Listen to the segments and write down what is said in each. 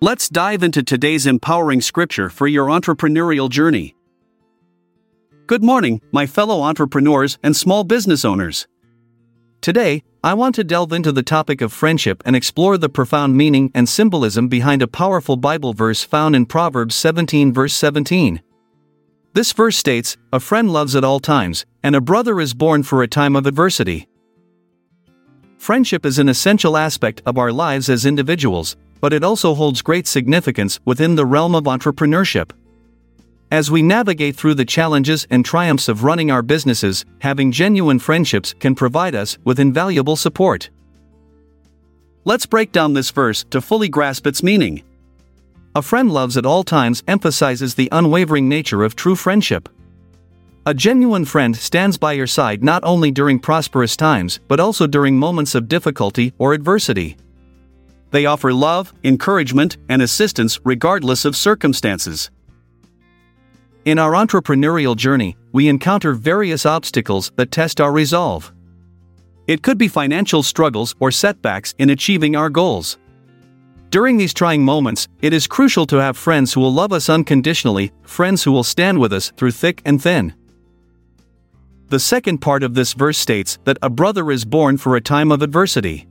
Let's dive into today's empowering scripture for your entrepreneurial journey. Good morning, my fellow entrepreneurs and small business owners. Today, I want to delve into the topic of friendship and explore the profound meaning and symbolism behind a powerful Bible verse found in Proverbs 17, verse 17. This verse states, A friend loves at all times, and a brother is born for a time of adversity. Friendship is an essential aspect of our lives as individuals, but it also holds great significance within the realm of entrepreneurship. As we navigate through the challenges and triumphs of running our businesses, having genuine friendships can provide us with invaluable support. Let's break down this verse to fully grasp its meaning. A friend loves at all times emphasizes the unwavering nature of true friendship. A genuine friend stands by your side not only during prosperous times but also during moments of difficulty or adversity. They offer love, encouragement, and assistance regardless of circumstances. In our entrepreneurial journey, we encounter various obstacles that test our resolve. It could be financial struggles or setbacks in achieving our goals. During these trying moments, it is crucial to have friends who will love us unconditionally, friends who will stand with us through thick and thin. The second part of this verse states that a brother is born for a time of adversity.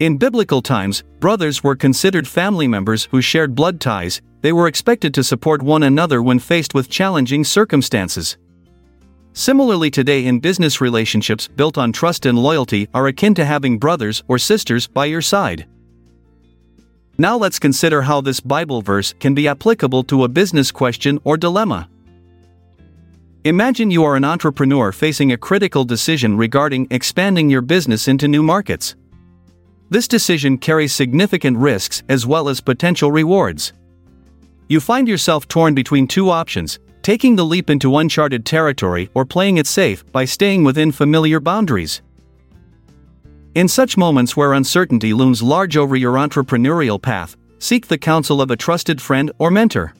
In biblical times, brothers were considered family members who shared blood ties, they were expected to support one another when faced with challenging circumstances. Similarly, today in business relationships built on trust and loyalty are akin to having brothers or sisters by your side. Now let's consider how this Bible verse can be applicable to a business question or dilemma. Imagine you are an entrepreneur facing a critical decision regarding expanding your business into new markets. This decision carries significant risks as well as potential rewards. You find yourself torn between two options taking the leap into uncharted territory or playing it safe by staying within familiar boundaries. In such moments where uncertainty looms large over your entrepreneurial path, seek the counsel of a trusted friend or mentor.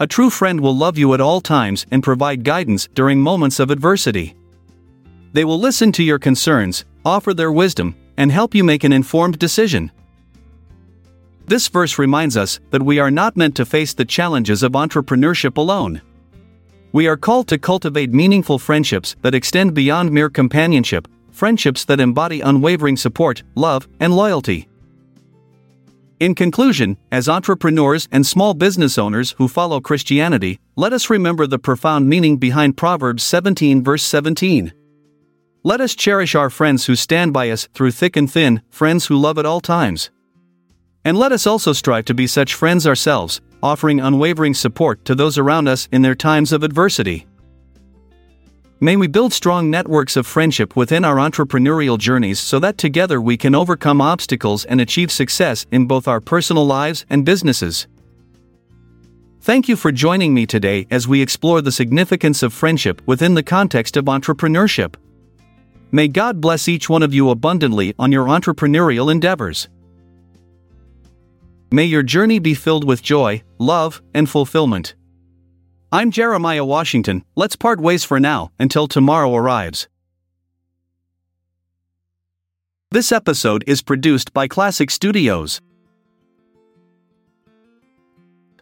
A true friend will love you at all times and provide guidance during moments of adversity. They will listen to your concerns, offer their wisdom, and help you make an informed decision. This verse reminds us that we are not meant to face the challenges of entrepreneurship alone. We are called to cultivate meaningful friendships that extend beyond mere companionship, friendships that embody unwavering support, love, and loyalty. In conclusion, as entrepreneurs and small business owners who follow Christianity, let us remember the profound meaning behind Proverbs 17, verse 17. Let us cherish our friends who stand by us through thick and thin, friends who love at all times. And let us also strive to be such friends ourselves, offering unwavering support to those around us in their times of adversity. May we build strong networks of friendship within our entrepreneurial journeys so that together we can overcome obstacles and achieve success in both our personal lives and businesses. Thank you for joining me today as we explore the significance of friendship within the context of entrepreneurship. May God bless each one of you abundantly on your entrepreneurial endeavors. May your journey be filled with joy, love, and fulfillment. I'm Jeremiah Washington, let's part ways for now until tomorrow arrives. This episode is produced by Classic Studios.